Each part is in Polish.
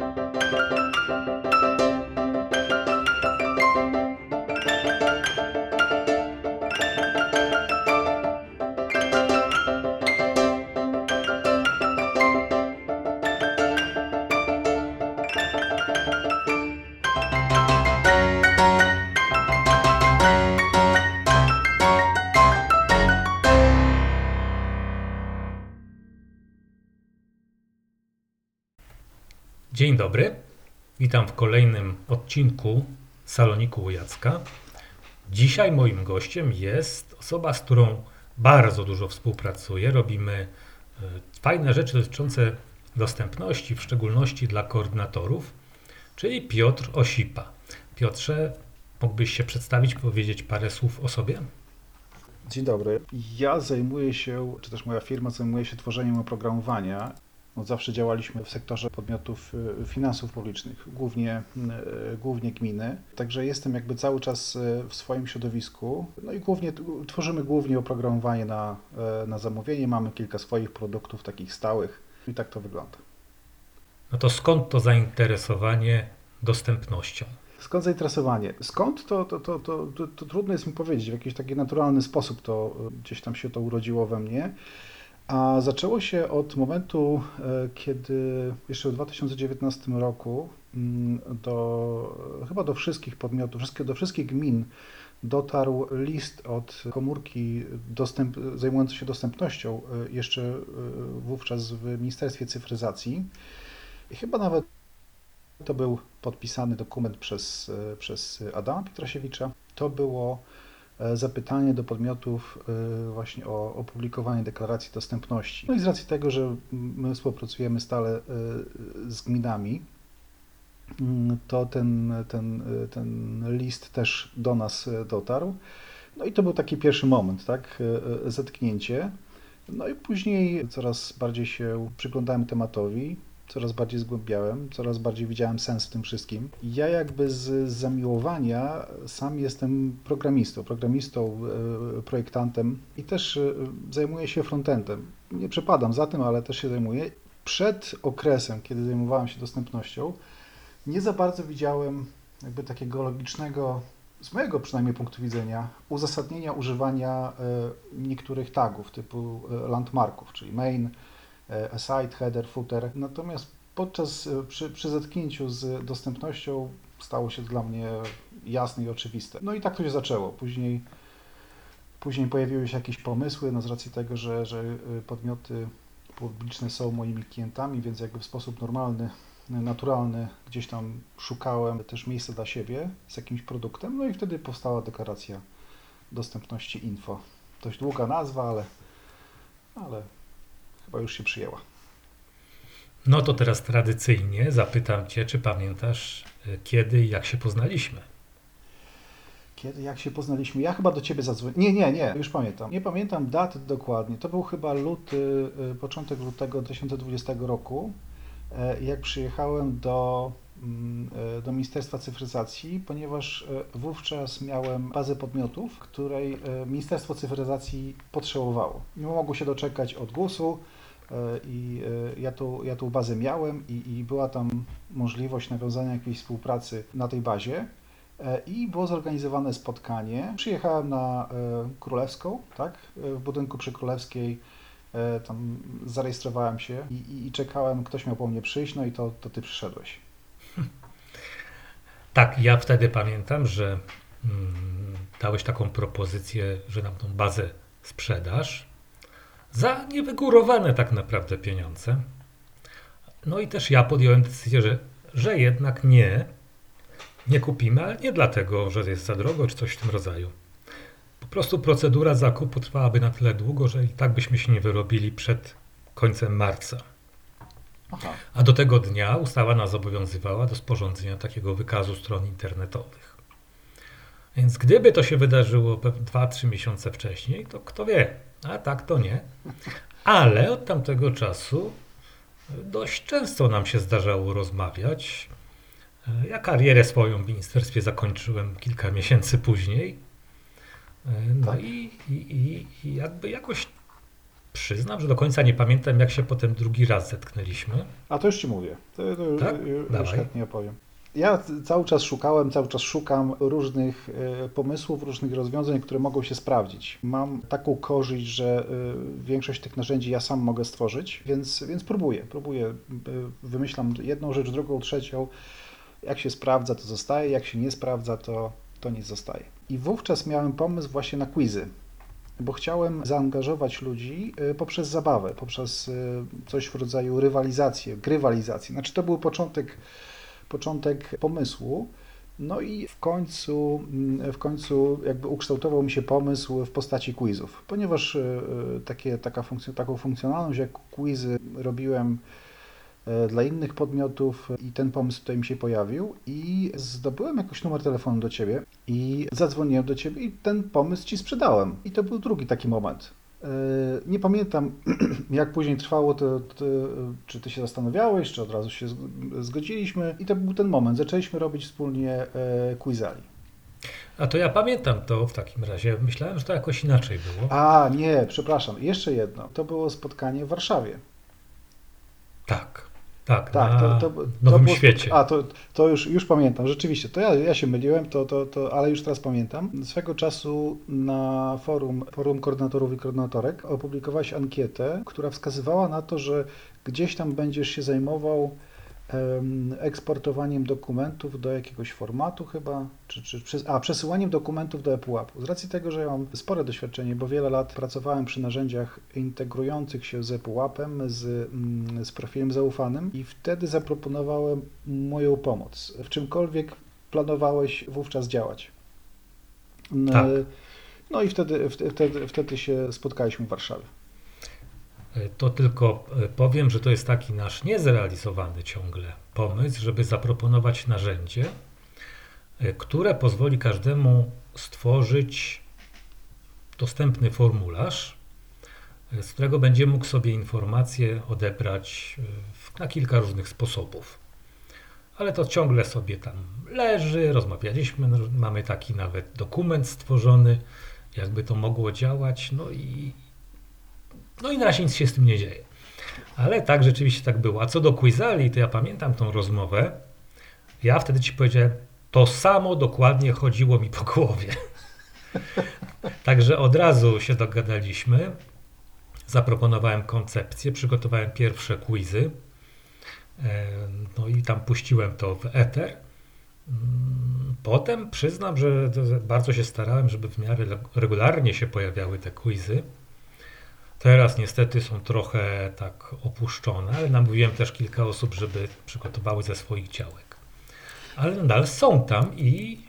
Música Dzień dobry. Witam w kolejnym odcinku Saloniku Jacka. Dzisiaj moim gościem jest osoba, z którą bardzo dużo współpracuję. Robimy e, fajne rzeczy dotyczące dostępności, w szczególności dla koordynatorów, czyli Piotr Osipa. Piotrze, mógłbyś się przedstawić, powiedzieć parę słów o sobie? Dzień dobry. Ja zajmuję się, czy też moja firma zajmuje się tworzeniem oprogramowania. Od zawsze działaliśmy w sektorze podmiotów y, finansów publicznych, głównie, y, głównie gminy. Także jestem jakby cały czas y, w swoim środowisku. No i głównie tworzymy głównie oprogramowanie na, na zamówienie. Mamy kilka swoich produktów takich stałych i tak to wygląda. No to skąd to zainteresowanie dostępnością? Skąd zainteresowanie? Skąd to, to, to, to, to, to trudno jest mi powiedzieć. W jakiś taki naturalny sposób to gdzieś tam się to urodziło we mnie. A zaczęło się od momentu, e, kiedy jeszcze w 2019 roku mm, do, chyba do wszystkich podmiotów, do wszystkich gmin dotarł list od komórki dostęp, zajmującej się dostępnością, e, jeszcze e, wówczas w Ministerstwie Cyfryzacji. I chyba nawet to był podpisany dokument przez, przez Adama Pietrasiewicza. To było E, zapytanie do podmiotów e, właśnie o opublikowanie deklaracji dostępności. No i z racji tego, że my współpracujemy stale e, z gminami, mm, to ten, ten, ten list też do nas dotarł. No i to był taki pierwszy moment, tak, zetknięcie. No i później coraz bardziej się przyglądałem tematowi, coraz bardziej zgłębiałem, coraz bardziej widziałem sens w tym wszystkim. Ja jakby z zamiłowania sam jestem programistą, programistą, e, projektantem i też e, zajmuję się frontendem. Nie przepadam za tym, ale też się zajmuję. Przed okresem, kiedy zajmowałem się dostępnością, nie za bardzo widziałem jakby takiego logicznego, z mojego przynajmniej punktu widzenia, uzasadnienia używania e, niektórych tagów typu landmarków, czyli main, aside, header, footer. Natomiast podczas, e, przy, przy zetknięciu z dostępnością stało się dla mnie jasne i oczywiste. No i tak to się zaczęło. Później, później pojawiły się jakieś pomysły, no z racji tego, że, że e, podmioty publiczne są moimi klientami, więc jakby w sposób normalny, naturalny gdzieś tam szukałem też miejsca dla siebie z jakimś produktem, no i wtedy powstała deklaracja dostępności info. Dość długa nazwa, ale, ale chyba już się przyjęła. No to teraz tradycyjnie zapytam Cię, czy pamiętasz e, kiedy i jak się poznaliśmy? Kiedy, jak się poznaliśmy? Ja chyba do Ciebie zadzwoniłem. Nie, nie, nie, już pamiętam. Nie pamiętam daty dokładnie. To był chyba luty, e, początek lutego 2020 roku, e, jak przyjechałem do, mm, do Ministerstwa Cyfryzacji, ponieważ wówczas miałem bazę podmiotów, której Ministerstwo Cyfryzacji potrzebowało. Nie mogło się doczekać od GUS-u, E, i e, ja tą, ja tą bazę miałem i, i była tam możliwość nawiązania jakiejś współpracy na tej bazie. E, i było zorganizowane spotkanie. Przyjechałem na Królewską, tak, w budynku przy Królewskiej, tam zarejestrowałem się i, i, i czekałem, ktoś miał po mnie przyjść, no i to, to ty przyszedłeś. Tak, ja wtedy pamiętam, że mm, dałeś taką propozycję, że nam tą bazę sprzedasz za niewygórowane tak naprawdę pieniądze. No i też ja podjąłem decyzję, że, że jednak nie, nie kupimy, ale nie dlatego, że jest za drogo czy coś w tym rodzaju. Po prostu procedura zakupu trwałaby na tyle długo, że i tak byśmy się nie wyrobili przed końcem marca. Aha. A do tego dnia ustawa nas zobowiązywała do sporządzenia takiego wykazu stron internetowych. Więc gdyby to się wydarzyło 2-3 miesiące wcześniej, to kto wie, a tak to nie. Ale od tamtego czasu dość często nam się zdarzało rozmawiać. Ja karierę swoją w ministerstwie zakończyłem kilka miesięcy później. No tak. i, i, i jakby jakoś przyznam, że do końca nie pamiętam, jak się potem drugi raz zetknęliśmy. A to już ci mówię. To, to Tak? już, już chętnie opowiem. Ja cały czas szukałem, cały czas szukam różnych e, pomysłów, różnych rozwiązań, które mogą się sprawdzić. Mam taką korzyść, że e, większość tych narzędzi ja sam mogę stworzyć, więc, więc próbuję. Próbuję, e, wymyślam jedną rzecz, drugą, trzecią. Jak się sprawdza, to zostaje, jak się nie sprawdza, to, to zostaje. I wówczas miałem pomysł właśnie na quizy bo chciałem zaangażować ludzi poprzez zabawę, poprzez coś w rodzaju rywalizacji, grywalizacji. Znaczy to był początek, początek pomysłu. No i w końcu, w końcu jakby ukształtował mi się pomysł w postaci quizów, ponieważ y, takie, taka funkcjo- taką funkcjonalność jak quizy robiłem e, dla innych podmiotów i ten pomysł tutaj mi się pojawił i zdobyłem jakoś numer telefonu do Ciebie i zadzwoniłem do Ciebie i ten pomysł Ci sprzedałem. I to był drugi taki moment. E, Nie pamiętam, jak później trwało to, to, czy Ty się zastanawiałeś, czy od razu się zg- zgodziliśmy i to był ten moment. Zaczęliśmy robić wspólnie e, quizali. A to ja pamiętam to w takim razie. Myślałem, że to jakoś inaczej było. A, nie, przepraszam, jeszcze jedno. To było spotkanie w Warszawie. Tak, tak, Tak, to, to, to Nowym było- Świecie. A, to, to już, już pamiętam, rzeczywiście. To ja, ja się myliłem, to, to, to, ale już teraz pamiętam. Swego czasu na forum, forum koordynatorów i koordynatorek opublikowałeś ankietę, która wskazywała na to, że gdzieś tam będziesz się zajmował eksportowaniem dokumentów do jakiegoś formatu chyba, czy, czy a przesyłaniem dokumentów do ePUAP-u. Z racji tego, że ja mam spore doświadczenie, bo wiele lat pracowałem przy narzędziach integrujących się z ePUAP-em, z, mm, z profilem zaufanym i wtedy zaproponowałem moją pomoc. W czymkolwiek planowałeś wówczas działać. No, Tak. no i wtedy, wtedy, wtedy się spotkaliśmy w Warszawie. E, To tylko e, powiem, że to jest taki nasz niezrealizowany ciągle pomysł, żeby zaproponować narzędzie, e, które pozwoli każdemu stworzyć dostępny formularz, z którego będzie mógł sobie informacje odebrać na kilka różnych sposobów. Ale to ciągle sobie tam leży, rozmawialiśmy, no, mamy taki nawet dokument stworzony, jakby to mogło działać, no i, no i na razie nic się z tym nie dzieje. Ale tak, rzeczywiście tak było. A co do quizali, to ja pamiętam tą rozmowę. Ja wtedy ci powiedziałem, to samo dokładnie chodziło mi po głowie. Także od razu się dogadaliśmy. Zaproponowałem koncepcję, przygotowałem pierwsze quizy. E, No i tam puściłem to w eter. Mm, Potem przyznam, że bardzo się starałem, żeby w miarę regularnie się pojawiały te quizy. Teraz niestety są trochę tak opuszczone, ale namówiłem też kilka osób, żeby przygotowały ze swoich działek. Ale nadal są tam i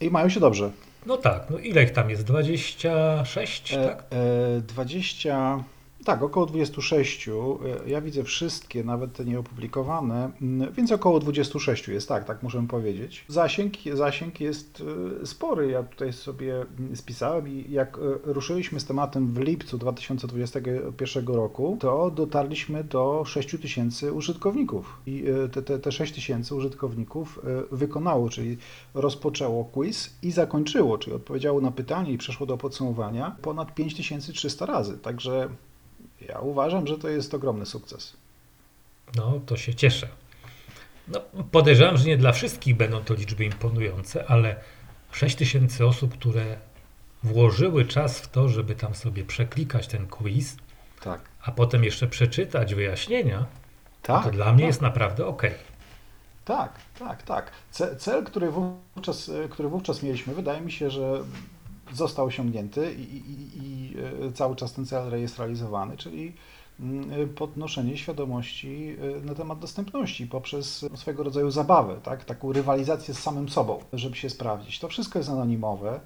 I mają się dobrze. no tak, no ile ich tam jest? 26, E, tak? e, 20, tak, około 26. E, Ja widzę wszystkie, nawet te nieopublikowane, mm, więc około 26 jest, tak, tak możemy powiedzieć. Zasięg, zasięg jest e, spory. Ja tutaj sobie mm, spisałem i jak e, ruszyliśmy z tematem w lipcu 2021 roku, to dotarliśmy do 6 tysięcy użytkowników. I te, te, te 6 tysięcy użytkowników wykonało, czyli rozpoczęło quiz i zakończyło, czyli odpowiedziało na pytanie i przeszło do podsumowania ponad 5300 razy. Także ja uważam, że to jest ogromny sukces. No to się cieszę. No, podejrzewam, że nie dla wszystkich będą to liczby imponujące, ale 6 tysięcy osób, które włożyły czas w to, żeby tam sobie przeklikać ten quiz, Tak. a potem jeszcze przeczytać wyjaśnienia, Tak. to dla mnie tak. jest naprawdę ok. Tak, tak, tak. Ce- Cel, który wówczas, który wówczas mieliśmy, wydaje mi się, że został osiągnięty i, i, i e, cały czas ten cel jest realizowany, czyli mm, podnoszenie świadomości e, na temat dostępności poprzez swego rodzaju zabawę, tak? taką rywalizację z samym sobą, żeby się sprawdzić. To wszystko jest anonimowe,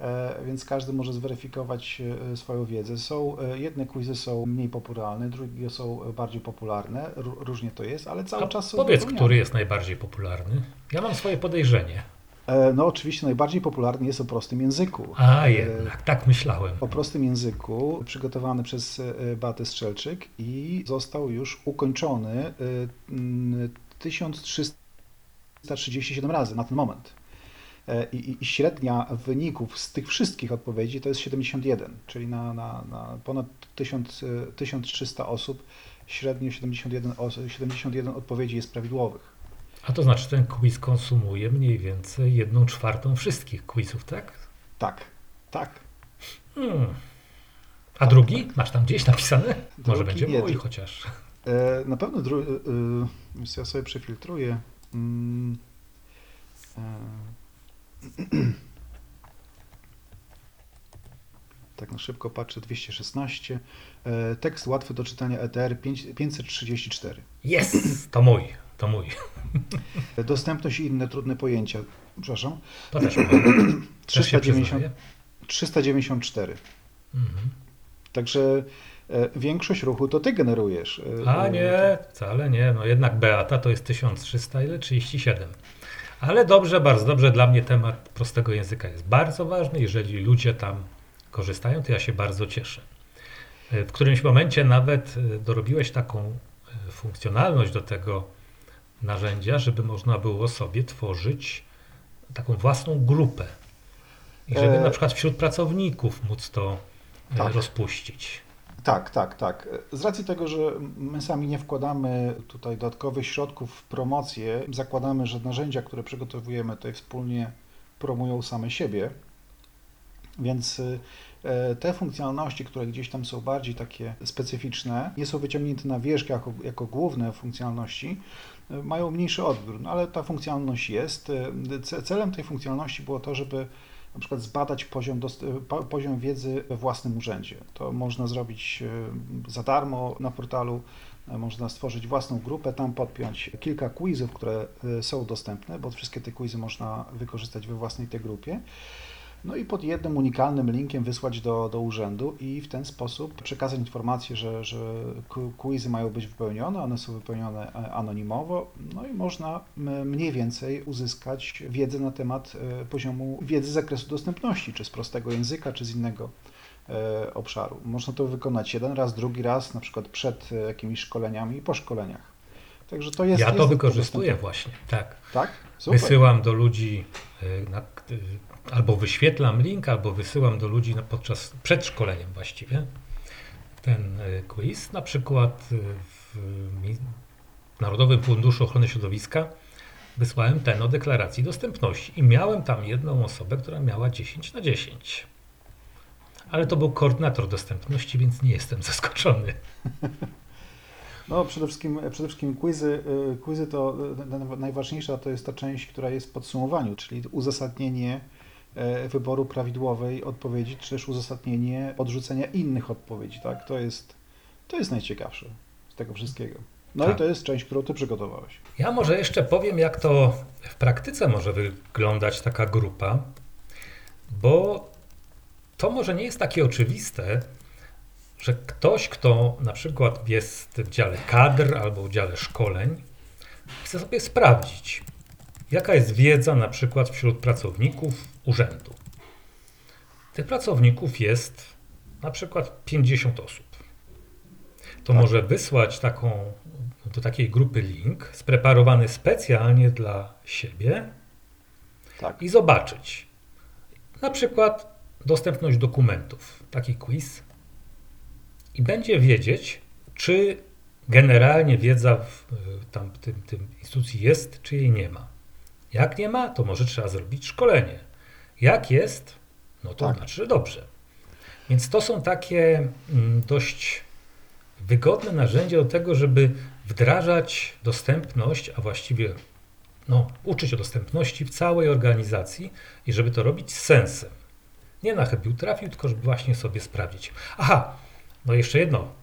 e, więc każdy może zweryfikować e, swoją wiedzę. Są, e, jedne quizy są mniej popularne, drugie są bardziej popularne, Ró- różnie to jest, ale cały A czas są powiedz, wypełniane. który jest najbardziej popularny? Ja mam swoje podejrzenie. E, No oczywiście najbardziej popularny jest o prostym języku. A E, jednak, tak myślałem. O prostym języku, przygotowany przez e, Beatę Strzelczyk i został już ukończony e, mm, 1337 razy na ten moment. I, i średnia wyników z tych wszystkich odpowiedzi to jest 71, czyli na, na, na ponad 1000, e, 1300 osób średnio 71, os- 71 odpowiedzi jest prawidłowych. A to znaczy ten quiz konsumuje mniej więcej jedną czwartą wszystkich quizów, tak? Tak, tak. Hmm. A drugi? Masz tam gdzieś napisane? Może Drugi będzie nie, mój chociaż. E, Na pewno dru- e, e, ja sobie przefiltruję. Mm, e, Tak na szybko patrzę, 216. E, Tekst łatwy do czytania ETR 5, 534. Jest! To mój, to mój. Dostępność i inne trudne pojęcia. Przepraszam. To też mój. Też się 390, przyznaję. 394. Mhm. Także e, większość ruchu to ty generujesz. E, A e, nie, wcale nie. No jednak Beata to jest 1300 ile? 37. Ale dobrze, bardzo dobrze. Dla mnie temat prostego języka jest bardzo ważny. Jeżeli ludzie tam korzystają, to ja się bardzo cieszę. E, W którymś momencie nawet e, dorobiłeś taką e, funkcjonalność do tego narzędzia, żeby można było sobie tworzyć taką własną grupę. I żeby E, na przykład wśród pracowników móc to e, Tak. rozpuścić. Tak, tak, tak. Z racji tego, że my sami nie wkładamy tutaj dodatkowych środków w promocję, zakładamy, że narzędzia, które przygotowujemy tutaj wspólnie promują same siebie, więc y, te funkcjonalności, które gdzieś tam są bardziej takie specyficzne, nie są wyciągnięte na wierzch jako, jako główne funkcjonalności, y, mają mniejszy odbiór, no ale ta funkcjonalność jest. Ce- Celem tej funkcjonalności było to, żeby na przykład zbadać poziom, poziom wiedzy we własnym urzędzie. To można zrobić e, za darmo na portalu, e, można stworzyć własną grupę, tam podpiąć kilka quizów, które e, są dostępne, bo wszystkie te quizy można wykorzystać we własnej tej grupie. No i pod jednym unikalnym linkiem wysłać do, do urzędu i w ten sposób przekazać informację, że, że quizy mają być wypełnione, one są wypełnione e, anonimowo, no i można mniej więcej uzyskać wiedzę na temat e, poziomu wiedzy z zakresu dostępności, czy z prostego języka, czy z innego e, obszaru. Można to wykonać jeden raz, drugi raz, na przykład przed jakimiś szkoleniami i po szkoleniach. Także to jest. ja to jest wykorzystuję dostępne. właśnie, tak. Tak? Super. Wysyłam do ludzi, na, albo wyświetlam link, albo wysyłam do ludzi podczas, przed szkoleniem właściwie ten y, quiz. Na przykład y, w Narodowym Funduszu Ochrony Środowiska wysłałem ten o deklaracji dostępności i miałem tam jedną osobę, która miała 10 na 10. Ale to był koordynator dostępności, więc nie jestem zaskoczony. No, przede wszystkim, przede wszystkim quizy, y, quizy to na- najważniejsza to jest ta część, która jest w podsumowaniu, czyli uzasadnienie e, wyboru prawidłowej odpowiedzi, czy też uzasadnienie odrzucenia innych odpowiedzi, tak? To jest, to jest najciekawsze z tego wszystkiego. No Tak. i to jest część, którą ty przygotowałeś. Ja może jeszcze powiem, jak to w praktyce może wyglądać taka grupa, bo to może nie jest takie oczywiste, że ktoś, kto na przykład jest w dziale kadr albo w dziale szkoleń, chce sobie sprawdzić, jaka jest wiedza na przykład wśród pracowników urzędu. Tych pracowników jest na przykład 50 osób. To Tak. może wysłać taką, do takiej grupy link spreparowany specjalnie dla siebie Tak. i zobaczyć na przykład dostępność dokumentów, taki quiz i będzie wiedzieć, czy generalnie wiedza w tam, tym, tym instytucji jest, czy jej nie ma. Jak nie ma, to może trzeba zrobić szkolenie. Jak jest, no to Tak. znaczy, że dobrze. Więc to są takie mm, dość wygodne narzędzia do tego, żeby wdrażać dostępność, a właściwie no, uczyć o dostępności w całej organizacji i żeby to robić z sensem. Nie na chybił trafił, tylko żeby właśnie sobie sprawdzić. Aha, no jeszcze jedno.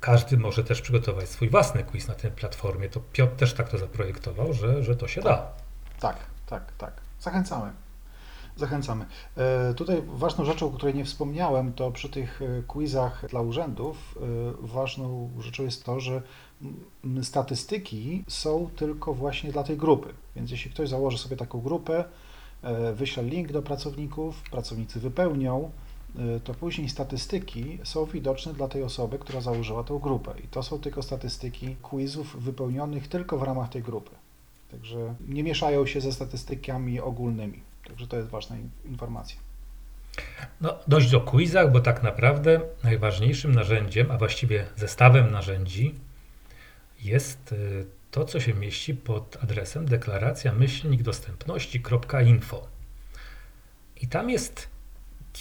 Każdy może też przygotować swój własny quiz na tej platformie. To Piotr też tak to zaprojektował, że, że to się da. Tak, tak, tak. Zachęcamy. Zachęcamy. E, Tutaj ważną rzeczą, o której nie wspomniałem, to przy tych e, quizach dla urzędów e, ważną rzeczą jest to, że statystyki są tylko właśnie dla tej grupy. Więc jeśli ktoś założy sobie taką grupę, wyśle link do pracowników, pracownicy wypełnią, to później statystyki są widoczne dla tej osoby, która założyła tą grupę. I to są tylko statystyki quizów wypełnionych tylko w ramach tej grupy. Także nie mieszają się ze statystykami ogólnymi. Także to jest ważna in- informacja. No, dość o quizach, bo tak naprawdę najważniejszym narzędziem, a właściwie zestawem narzędzi jest y, to, co się mieści pod adresem deklaracja myślnik dostępności.info. I tam jest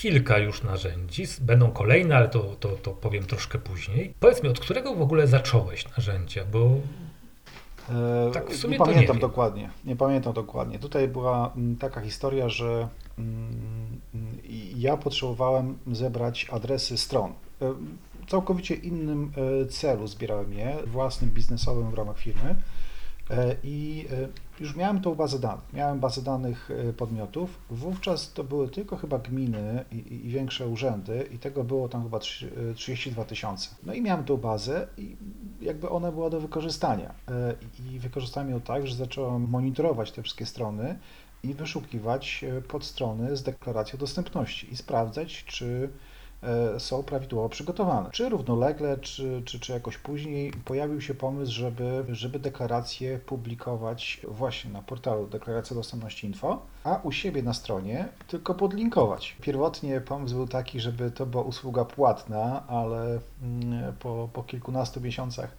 kilka już narzędzi, będą kolejne, ale to, to, to powiem troszkę później. Powiedz mi, od którego w ogóle zacząłeś narzędzia, bo E, Tak, nie nie pamiętam wiem. dokładnie. Nie pamiętam dokładnie. Tutaj była mm, taka historia, że mm, ja potrzebowałem zebrać adresy stron. E, W całkowicie innym e, celu zbierałem je, własnym, biznesowym w ramach firmy. E, I e, już miałem tą bazę danych. Miałem bazę danych e, podmiotów. Wówczas to były tylko chyba gminy i, i- większe urzędy, i tego było tam chyba trzy- e, 32 tysiące. No i miałem tą bazę, i jakby ona była do wykorzystania. E, I wykorzystałem ją tak, że zacząłem monitorować te wszystkie strony i wyszukiwać podstrony z deklaracją dostępności i sprawdzać, czy są prawidłowo przygotowane. Czy równolegle, czy, czy, czy jakoś później pojawił się pomysł, żeby, żeby deklaracje publikować właśnie na portalu Deklaracja Dostępności Info, a u siebie na stronie tylko podlinkować. Pierwotnie pomysł był taki, żeby to była usługa płatna, ale mm, po, po kilkunastu miesiącach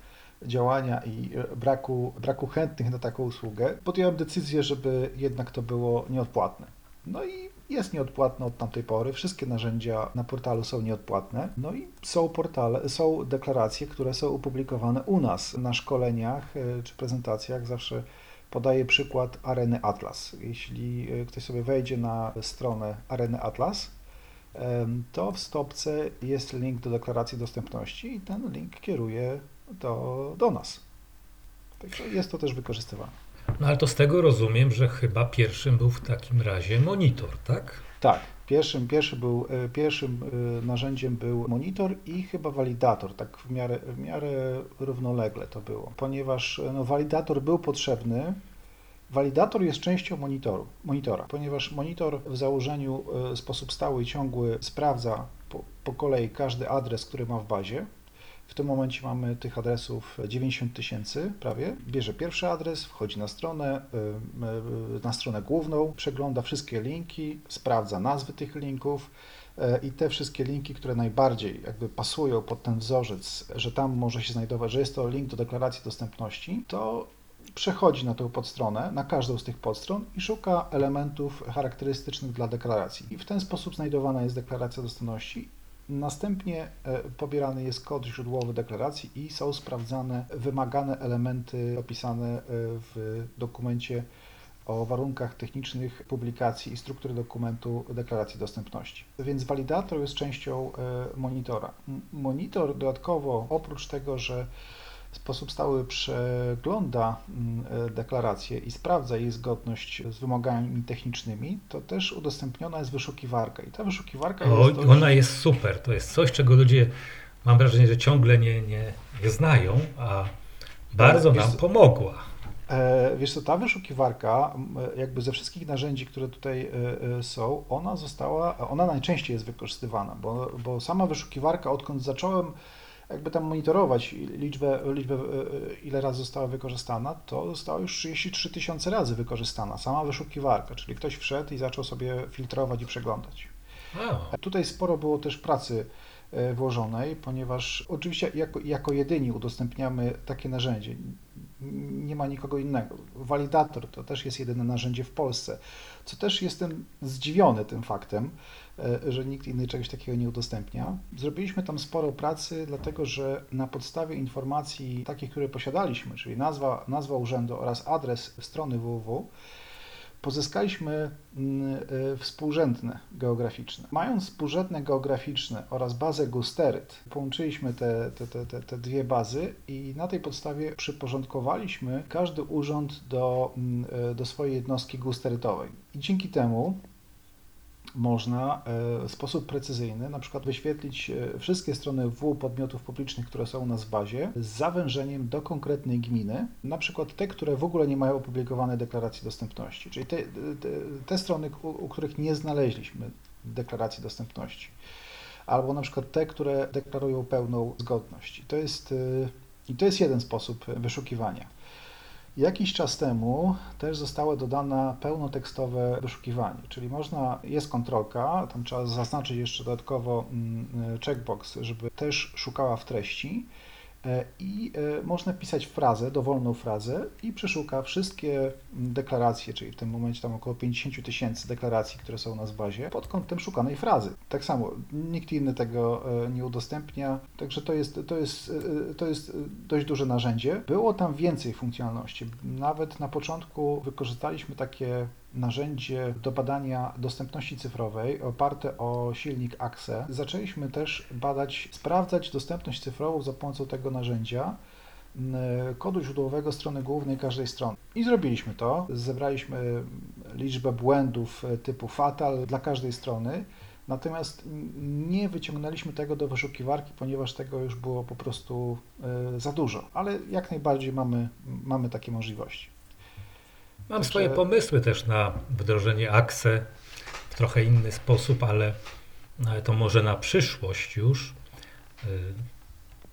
działania i e, braku, braku chętnych na taką usługę, podjąłem decyzję, żeby jednak to było nieodpłatne. No i jest nieodpłatne od tamtej pory. Wszystkie narzędzia na portalu są nieodpłatne. No i są portale, są deklaracje, które są opublikowane u nas na szkoleniach e, czy prezentacjach. Zawsze podaję przykład Areny Atlas. Jeśli e, ktoś sobie wejdzie na stronę Areny Atlas, to w stopce jest link do deklaracji dostępności i ten link kieruje do, do nas. Także jest to też wykorzystywane. No ale to z tego rozumiem, że chyba pierwszym był w takim razie monitor, tak? Tak, pierwszym, pierwszy był, e, pierwszym e, narzędziem był monitor i chyba walidator, tak w miarę, w miarę równolegle to było, ponieważ e, no, walidator był potrzebny. Walidator jest częścią monitoru, monitora, ponieważ monitor w założeniu w sposób stały i ciągły sprawdza po, po kolei każdy adres, który ma w bazie. W tym momencie mamy tych adresów 90 tysięcy prawie. Bierze pierwszy adres, wchodzi na stronę, y, y, na stronę główną, przegląda wszystkie linki, sprawdza nazwy tych linków y, i te wszystkie linki, które najbardziej jakby pasują pod ten wzorzec, że tam może się znajdować, że jest to link do deklaracji dostępności, to przechodzi na tą podstronę, na każdą z tych podstron i szuka elementów charakterystycznych dla deklaracji. I w ten sposób znajdowana jest deklaracja dostępności Następnie e, pobierany jest kod źródłowy deklaracji i są sprawdzane wymagane elementy opisane e, w dokumencie o warunkach technicznych publikacji i struktury dokumentu deklaracji dostępności. Więc walidator jest częścią e, monitora. Monitor dodatkowo, oprócz tego, że sposób stały przegląda mm, e, deklarację i sprawdza jej zgodność z wymogami technicznymi, to też udostępniona jest wyszukiwarka. I ta wyszukiwarka O, jest dość... ona jest super. To jest coś, czego ludzie mam wrażenie, że ciągle nie, nie, nie znają, a bardzo wiesz nam pomogła. E, Wiesz co, ta wyszukiwarka, m, jakby ze wszystkich narzędzi, które tutaj e, e, są, ona została, ona najczęściej jest wykorzystywana, bo, bo sama wyszukiwarka, odkąd zacząłem jakby tam monitorować liczbę, liczbę, e, e, ile razy została wykorzystana, to została już 33 tysiące razy wykorzystana, sama wyszukiwarka, czyli ktoś wszedł i zaczął sobie filtrować i przeglądać. A, Tutaj sporo było też pracy e, włożonej, ponieważ oczywiście jako, jako jedyni udostępniamy takie narzędzie. Nie ma nikogo innego. Walidator to też jest jedyne narzędzie w Polsce, co też jestem zdziwiony tym faktem, że nikt inny czegoś takiego nie udostępnia. Zrobiliśmy tam sporo pracy, dlatego że na podstawie informacji takich, które posiadaliśmy, czyli nazwa, nazwa urzędu oraz adres strony www, pozyskaliśmy mm, y, współrzędne geograficzne. Mając współrzędne geograficzne oraz bazę Gusteryt, połączyliśmy te, te, te, te, dwie bazy i na tej podstawie przyporządkowaliśmy każdy urząd do, mm, y, do swojej jednostki gusterytowej. I dzięki temu można e, w sposób precyzyjny na przykład wyświetlić e, wszystkie strony www podmiotów publicznych, które są u nas w bazie z zawężeniem do konkretnej gminy, na przykład te, które w ogóle nie mają opublikowanej deklaracji dostępności, czyli te, te, te strony, u, u których nie znaleźliśmy deklaracji dostępności, albo na przykład te, które deklarują pełną zgodność. I to jest, e, i to jest jeden sposób wyszukiwania. Jakiś czas temu też zostało dodane pełnotekstowe wyszukiwanie, czyli można, jest kontrolka, tam trzeba zaznaczyć jeszcze dodatkowo mm, checkbox, żeby też szukała w treści i e, można pisać frazę, dowolną frazę i przeszuka wszystkie mm, deklaracje, czyli w tym momencie tam około 50 tysięcy deklaracji, które są u nas w bazie, pod kątem szukanej frazy. Tak samo, nikt inny tego e, nie udostępnia, także to jest, to jest, e, to jest dość duże narzędzie. Było tam więcej funkcjonalności. Nawet na początku wykorzystaliśmy takie narzędzie do badania dostępności cyfrowej oparte o silnik AXE. Zaczęliśmy też badać, sprawdzać dostępność cyfrową za pomocą tego narzędzia m, kodu źródłowego strony głównej każdej strony. I zrobiliśmy to. Zebraliśmy liczbę błędów e, typu fatal dla każdej strony. Natomiast nie wyciągnęliśmy tego do wyszukiwarki, ponieważ tego już było po prostu e, za dużo, ale jak najbardziej mamy, mamy takie możliwości. Mam Także- swoje pomysły też na wdrożenie AXE w trochę inny sposób, ale, ale to może na przyszłość już. Y,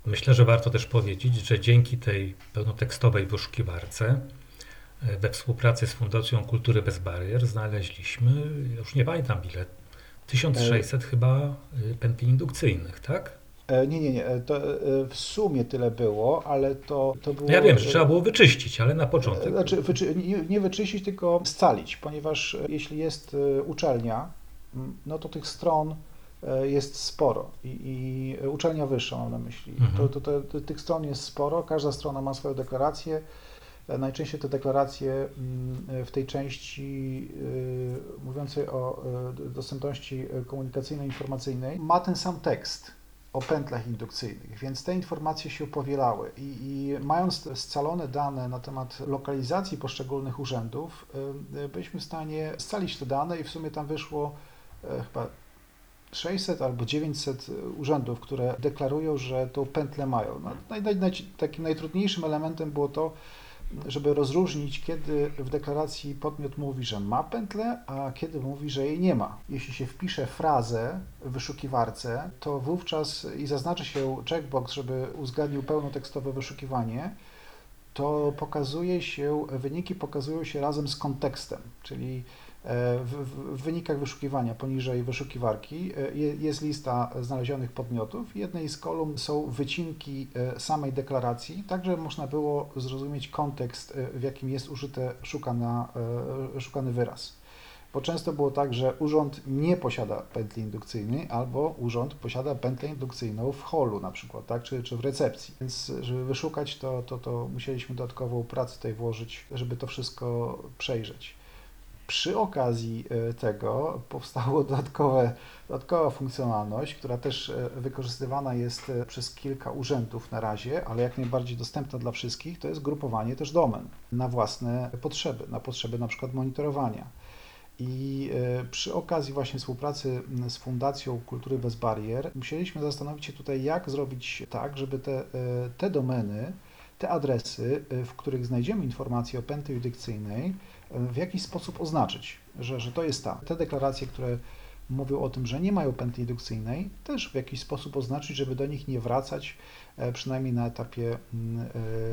Myślę, że warto też powiedzieć, że dzięki tej pełnotekstowej wyszukiwarce y, we współpracy z Fundacją Kultury Bez Barier znaleźliśmy, już nie pamiętam ile, 1600 chyba y, pętli indukcyjnych, tak? E, Nie, nie, nie. e, To e, w sumie tyle było, ale to, to było. Ja wiem, że trzeba było wyczyścić, ale na początek. Znaczy, wyczy, nie, wyczyścić, tylko scalić, ponieważ jeśli jest uczelnia, no to tych stron jest sporo i, i uczelnia wyższa mam na myśli. Mhm. To, to, to, tych stron jest sporo, każda strona ma swoją deklarację. Najczęściej te deklaracje mm, w tej części mówiącej o dostępności komunikacyjno-informacyjnej ma ten sam tekst o pętlach indukcyjnych, więc te informacje się powielały i, i mając scalone dane na temat lokalizacji poszczególnych urzędów, y, y, byliśmy w stanie scalić te dane i w sumie tam wyszło e, chyba 600 albo 900 urzędów, które deklarują, że tą pętlę mają. No, naj, naj, takim najtrudniejszym elementem było to, żeby rozróżnić, kiedy w deklaracji podmiot mówi, że ma pętlę, a kiedy mówi, że jej nie ma. Jeśli się wpisze frazę w wyszukiwarce, to wówczas i zaznaczy się checkbox, żeby uzgadnił pełnotekstowe wyszukiwanie, to pokazuje się, wyniki pokazują się razem z kontekstem, czyli w, w w wynikach wyszukiwania poniżej wyszukiwarki e, je- jest lista znalezionych podmiotów. W jednej z kolumn są wycinki e, samej deklaracji, tak żeby można było zrozumieć kontekst, e, w jakim jest użyte szukana, e, szukany wyraz. Bo często było tak, że urząd nie posiada pętli indukcyjnej, albo urząd posiada pętlę indukcyjną w holu na przykład, tak? czy, czy w recepcji. Więc żeby wyszukać to, to, to musieliśmy dodatkową pracę tutaj włożyć, żeby to wszystko przejrzeć. Przy okazji e, tego powstała dodatkowa funkcjonalność, która też e, wykorzystywana jest e, przez kilka urzędów na razie, ale jak najbardziej dostępna dla wszystkich, to jest grupowanie też domen na własne potrzeby, na potrzeby na przykład monitorowania. I przy okazji właśnie współpracy z Fundacją Kultury Bez Barier musieliśmy zastanowić się tutaj, jak zrobić tak, żeby te, te domeny, te adresy, w których znajdziemy informacje o pętli judykcyjnej, w jakiś sposób oznaczyć, że, że to jest ta. Te deklaracje, które mówią o tym, że nie mają pętli indukcyjnej, też w jakiś sposób oznaczyć, żeby do nich nie wracać, e, przynajmniej na etapie, mm,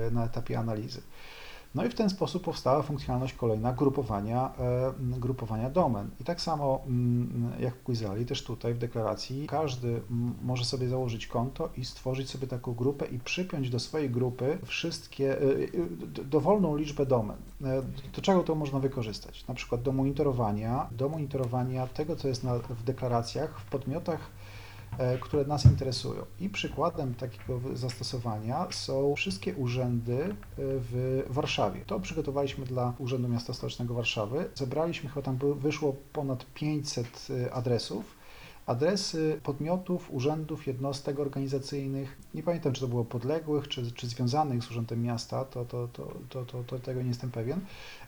e, na etapie analizy. No i w ten sposób powstała funkcjonalność kolejna grupowania, e, grupowania domen. I tak samo mm, jak w Quizali, też tutaj w deklaracji, każdy może sobie założyć konto i stworzyć sobie taką grupę i przypiąć do swojej grupy wszystkie, e, dowolną liczbę domen. E, Do czego to można wykorzystać? Na przykład do monitorowania, do monitorowania tego, co jest na, w deklaracjach w podmiotach, które nas interesują. I przykładem takiego zastosowania są wszystkie urzędy e, w Warszawie. To przygotowaliśmy dla Urzędu Miasta Stołecznego Warszawy. Zebraliśmy, chyba tam wyszło ponad 500 e, adresów. Adresy podmiotów, urzędów, jednostek organizacyjnych. Nie pamiętam, czy to było podległych, czy, czy związanych z Urzędem Miasta, to, to, to, to, to, to tego nie jestem pewien.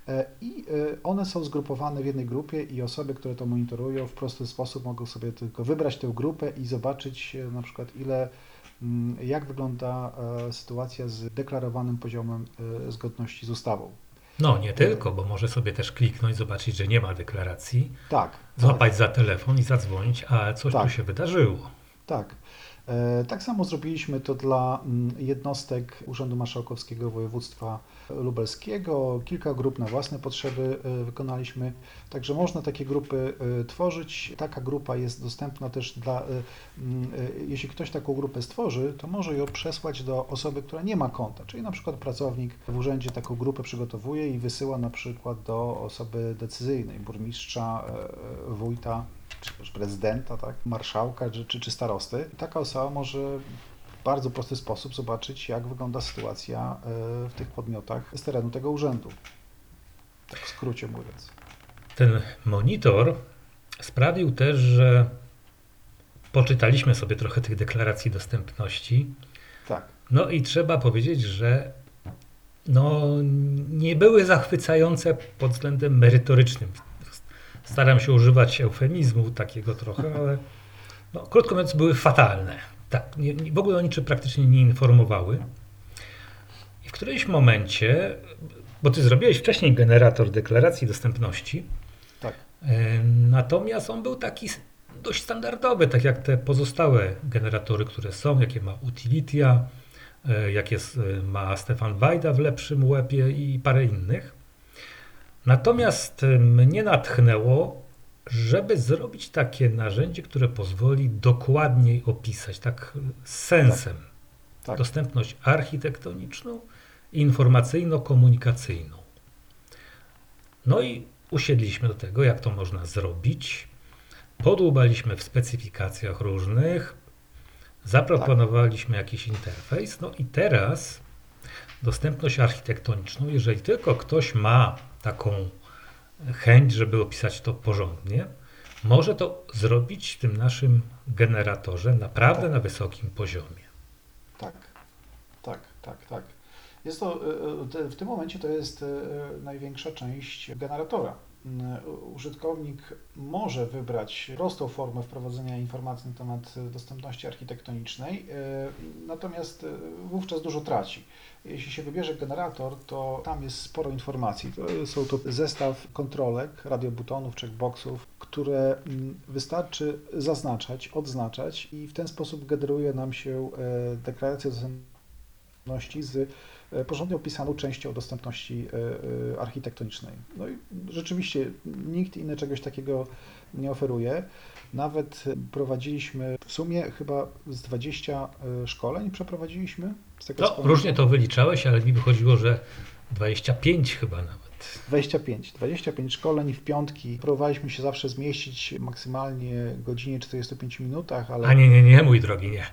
E, I e, one są zgrupowane w jednej grupie i osoby, które to monitorują w prosty sposób mogą sobie tylko wybrać tę grupę i zobaczyć e, na przykład ile, mm, jak wygląda sytuacja z deklarowanym poziomem zgodności z ustawą. No, nie tylko, bo może sobie też kliknąć, zobaczyć, że nie ma deklaracji, Tak. Złapać za telefon i zadzwonić, a coś tu Tak. się wydarzyło. Tak. E, Tak samo zrobiliśmy to dla mm, jednostek Urzędu Marszałkowskiego Województwa Lubelskiego. Kilka grup na własne potrzeby e, wykonaliśmy. Także można takie grupy e, tworzyć. Taka grupa jest dostępna też dla, mm, jeśli ktoś taką grupę stworzy, to może ją przesłać do osoby, która nie ma konta, czyli na przykład pracownik w urzędzie taką grupę przygotowuje i wysyła na przykład do osoby decyzyjnej, burmistrza, wójta czy też prezydenta, tak, marszałka czy, czy, czy starosty. Taka osoba może w bardzo prosty sposób zobaczyć, jak wygląda sytuacja e, w tych podmiotach z terenu tego urzędu. Tak w skrócie mówiąc. Ten monitor sprawił też, że poczytaliśmy sobie trochę tych deklaracji dostępności. Tak, No i trzeba powiedzieć, że no, nie były zachwycające pod względem merytorycznym. Staram się używać eufemizmu takiego trochę, ale no, krótko mówiąc były fatalne. Tak, nie, w ogóle o niczym praktycznie nie informowały. I w którymś momencie, bo ty zrobiłeś wcześniej generator deklaracji dostępności, tak, Natomiast on był taki dość standardowy, tak jak te pozostałe generatory, które są, jakie ma Utilitia, e, jakie e, ma Stefan Wajda w lepszym łebie i parę innych. Natomiast e, mnie natchnęło, żeby zrobić takie narzędzie, które pozwoli dokładniej opisać, tak z sensem, tak. dostępność architektoniczną i informacyjno-komunikacyjną. No i usiedliśmy do tego, jak to można zrobić. Podłubaliśmy w specyfikacjach różnych, zaproponowaliśmy jakiś interfejs. No i teraz dostępność architektoniczną, jeżeli tylko ktoś ma taką chęć, żeby opisać to porządnie, może to zrobić w tym naszym generatorze naprawdę Tak. na wysokim poziomie. Tak, tak, tak, tak. Jest to, y, te- w tym momencie to jest y, największa część generatora. Y, Użytkownik może wybrać prostą formę wprowadzenia informacji na temat dostępności architektonicznej, y, natomiast y, wówczas dużo traci. Jeśli się wybierze generator, to tam jest sporo informacji. Są to zestaw kontrolek, radiobutonów, checkboxów, które mm, wystarczy zaznaczać, odznaczać i w ten sposób generuje nam się e, deklaracja dostępności z porządnie opisaną częścią dostępności e, e, architektonicznej. No i rzeczywiście nikt inny czegoś takiego nie oferuje. Nawet prowadziliśmy w sumie chyba z 20 e, szkoleń przeprowadziliśmy. Z tego No, różnie to wyliczałeś, ale mi wychodziło, że 25 chyba nawet. 25. 25 szkoleń w piątki. Próbowaliśmy się zawsze zmieścić maksymalnie godzinie 45 minutach, ale A nie, nie, nie, mój drogi, nie.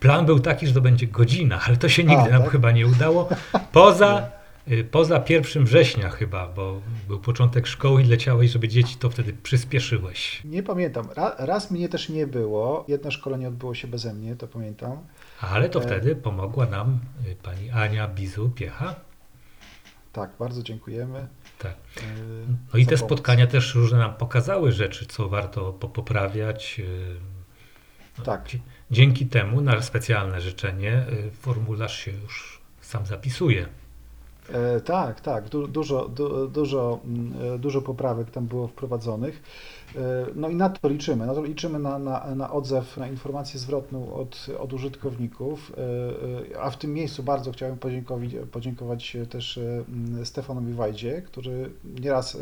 Plan był taki, że to będzie godzina, ale to się nigdy A, nam tak? chyba nie udało. Poza, y, poza 1 września chyba, bo był początek szkoły i leciałeś, żeby dzieci, to wtedy przyspieszyłeś. nie pamiętam. Ra, raz mnie też nie było. Jedno szkolenie odbyło się beze mnie, to pamiętam. Ale to E. wtedy pomogła nam y, pani Ania Bizu-Piecha. Tak, bardzo dziękujemy. Tak. e, No i te pomoc. spotkania też różne nam pokazały rzeczy, co warto po- poprawiać. no, Tak. Dzięki temu na specjalne życzenie y, formularz się już sam zapisuje. E, tak, tak. Du, dużo, du, dużo, mm, e, dużo poprawek tam było wprowadzonych. E, no i na to liczymy. Na to liczymy na, na, na odzew, na informację zwrotną od, od użytkowników. E, e, a w tym miejscu bardzo chciałem podziękować, podziękować też e, mm, Stefanowi Wajdzie, który nieraz,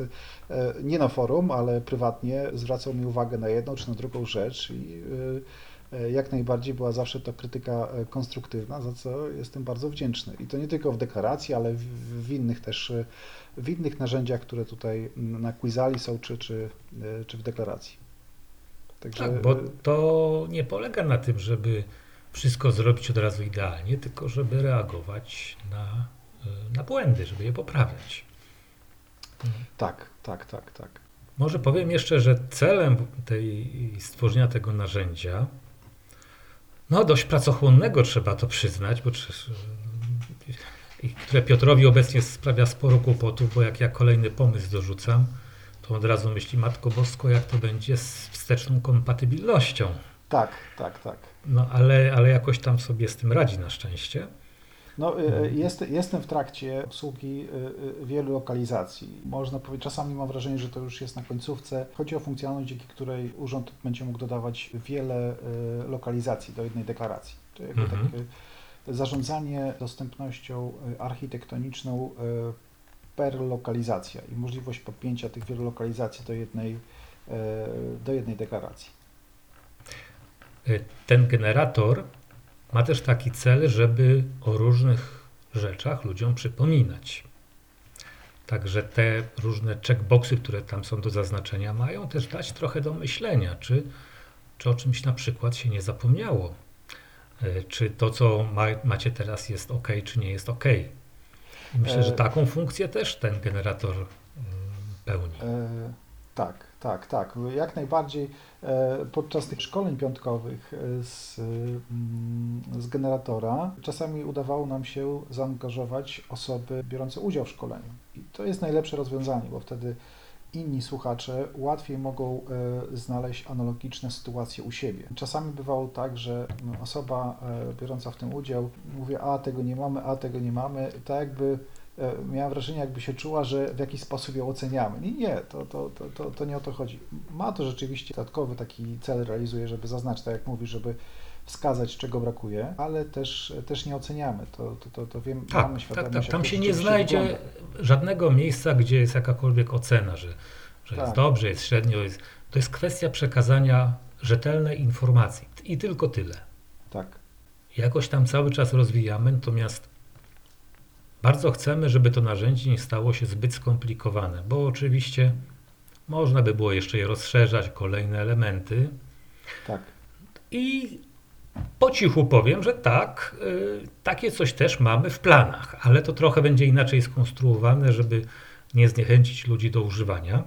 nie na forum, ale prywatnie zwracał mi uwagę na jedną czy na drugą rzecz i Jak najbardziej była zawsze to krytyka e, konstruktywna, za co jestem bardzo wdzięczny. I to nie tylko w deklaracji, ale w, w innych też, e, w innych narzędziach, które tutaj na Quizali są, czy, czy, e, czy w deklaracji. Także Tak, bo e, to nie polega na tym, żeby wszystko zrobić od razu idealnie, tylko żeby reagować na, na błędy, żeby je poprawiać. tak, tak, tak, tak. Może powiem jeszcze, że celem tej stworzenia tego narzędzia, no dość pracochłonnego trzeba to przyznać, bo przecież, y, i które Piotrowi obecnie sprawia sporo kłopotów, bo jak ja kolejny pomysł dorzucam, to od razu myśli Matko Bosko, jak to będzie z wsteczną kompatybilnością. Tak, tak, tak. No ale, ale jakoś tam sobie z tym radzi na szczęście. No, y, y, jest, jestem w trakcie obsługi y, wielu lokalizacji. Można powiedzieć, czasami mam wrażenie, że to już jest na końcówce. Chodzi o funkcjonalność, dzięki której urząd będzie mógł dodawać wiele lokalizacji do jednej deklaracji. To jakby Mhm. takie zarządzanie dostępnością architektoniczną per lokalizacja i możliwość podpięcia tych wielu lokalizacji do jednej, do jednej deklaracji. Ten generator ma też taki cel, żeby o różnych rzeczach ludziom przypominać. Także te różne checkboxy, które tam są do zaznaczenia, mają też dać trochę do myślenia, czy, czy o czymś na przykład się nie zapomniało. Y, Czy to, co ma, macie teraz, jest ok, czy nie jest ok. Myślę, że E, taką funkcję też ten generator mm, pełni. E, tak, tak, tak. Jak najbardziej e, podczas tych szkoleń piątkowych e, z, mm, z generatora czasami udawało nam się zaangażować osoby biorące udział w szkoleniu. I to jest najlepsze rozwiązanie, bo wtedy inni słuchacze łatwiej mogą e, znaleźć analogiczne sytuacje u siebie. Czasami bywało tak, że no, osoba biorąca w tym udział mówi, a tego nie mamy, a tego nie mamy, tak jakby e, miałem wrażenie, jakby się czuła, że w jakiś sposób ją oceniamy. Nie, nie, to, to, to, to, nie o to chodzi. Ma to rzeczywiście dodatkowy taki cel realizuje, żeby zaznaczyć, tak jak mówisz, żeby wskazać, czego brakuje, ale też, też nie oceniamy. To, to, to, to wiem, Tak, mamy tak, świadomość, tak. jak Tam się nie znajdzie wygląda. żadnego miejsca, gdzie jest jakakolwiek ocena, że, że jest Tak. dobrze, jest średnio. Jest... To jest kwestia przekazania rzetelnej informacji i tylko tyle. Tak, Jakoś tam cały czas rozwijamy, natomiast bardzo chcemy, żeby to narzędzie nie stało się zbyt skomplikowane, bo oczywiście można by było jeszcze je rozszerzać, kolejne elementy, tak, I po cichu powiem, że tak, y, takie coś też mamy w planach, ale to trochę będzie inaczej skonstruowane, żeby nie zniechęcić ludzi do używania.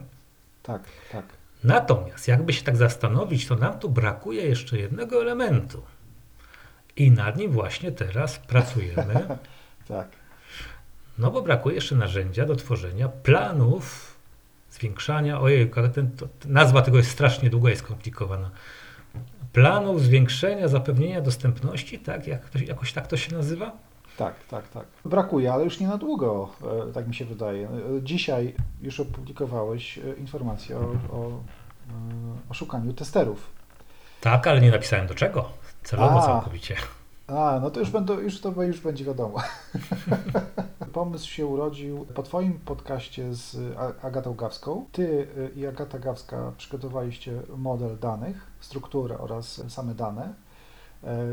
tak, tak. Natomiast jakby się tak zastanowić, to nam tu brakuje jeszcze jednego elementu. I nad nim właśnie teraz pracujemy. Tak, No bo brakuje jeszcze narzędzia do tworzenia planów zwiększania. Ojej, ale ten, to, nazwa tego jest strasznie długa i skomplikowana. Planów zwiększenia zapewnienia dostępności, tak? Jak to, jakoś tak to się nazywa? tak, tak, tak. Brakuje, ale już nie na długo, e, tak mi się wydaje. E, Dzisiaj już opublikowałeś e, informację o, o, o szukaniu testerów. Tak, ale nie napisałem do czego. Celowo A. całkowicie. A, no to już, będą, już to już będzie wiadomo. Pomysł się urodził po Twoim podcaście z Agatą Gawską. Ty y, i Agata Gawska przygotowaliście model danych, strukturę oraz same dane. E,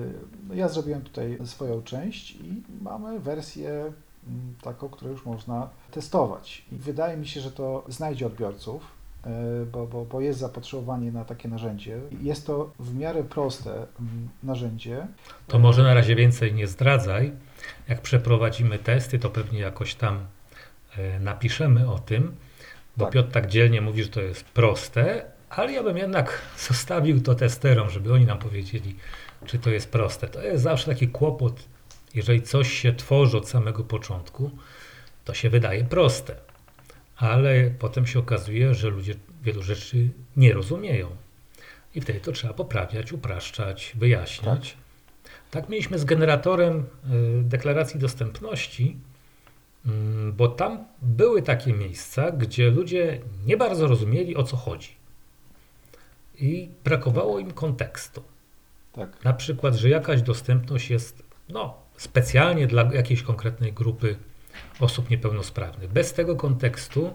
no Ja zrobiłem tutaj swoją część i mamy wersję mm, taką, którą już można testować. I wydaje mi się, że to znajdzie odbiorców, bo, bo, bo jest zapotrzebowanie na takie narzędzie. Jest to w miarę proste narzędzie, To może na razie więcej nie zdradzaj. Jak przeprowadzimy testy, to pewnie jakoś tam e, napiszemy o tym, bo Tak. Piotr tak dzielnie mówi, że to jest proste, ale ja bym jednak zostawił to testerom, żeby oni nam powiedzieli, czy to jest proste. To jest zawsze taki kłopot, jeżeli coś się tworzy od samego początku, to się wydaje proste, ale potem się okazuje, że ludzie wielu rzeczy nie rozumieją. I wtedy to trzeba poprawiać, upraszczać, wyjaśniać. Tak mieliśmy z generatorem y, deklaracji dostępności, mm, bo tam były takie miejsca, gdzie ludzie nie bardzo rozumieli o co chodzi. I brakowało im kontekstu. Tak, Na przykład, że jakaś dostępność jest no, specjalnie dla jakiejś konkretnej grupy osób niepełnosprawnych. Bez tego kontekstu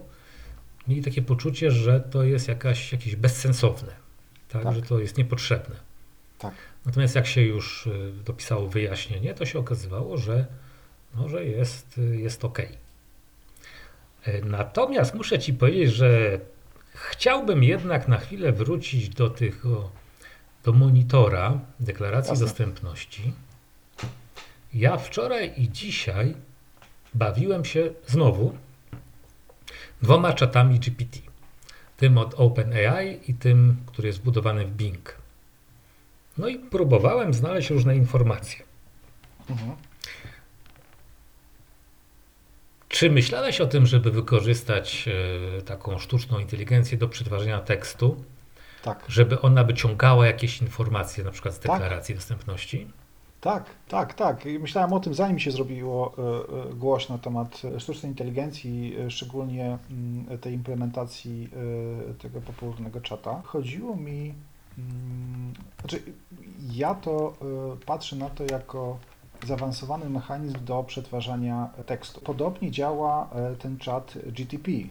mieli takie poczucie, że to jest jakaś, jakieś bezsensowne, tak? Tak. że to jest niepotrzebne. tak. Natomiast jak się już y, dopisało wyjaśnienie, to się okazywało, że, no, że jest, y, jest ok. Y, Natomiast muszę Ci powiedzieć, że chciałbym jednak na chwilę wrócić do tych, do monitora deklaracji Jasne. dostępności. Ja wczoraj i dzisiaj bawiłem się znowu dwoma czatami GPT. Tym od OpenAI i tym, który jest zbudowany w Bing. No i próbowałem znaleźć różne informacje. Mhm. Czy myślałeś o tym, żeby wykorzystać e, taką sztuczną inteligencję do przetwarzania tekstu, Tak, żeby ona wyciągała jakieś informacje, na przykład z Tak. deklaracji dostępności? Tak, tak, tak. Myślałem o tym, zanim się zrobiło e, e, głośno na temat sztucznej inteligencji, e, szczególnie mm, tej implementacji e, tego popularnego czata. Chodziło mi, mm, znaczy ja to e, patrzę na to jako zaawansowany mechanizm do przetwarzania tekstu. Podobnie działa e, ten czat GTP. E,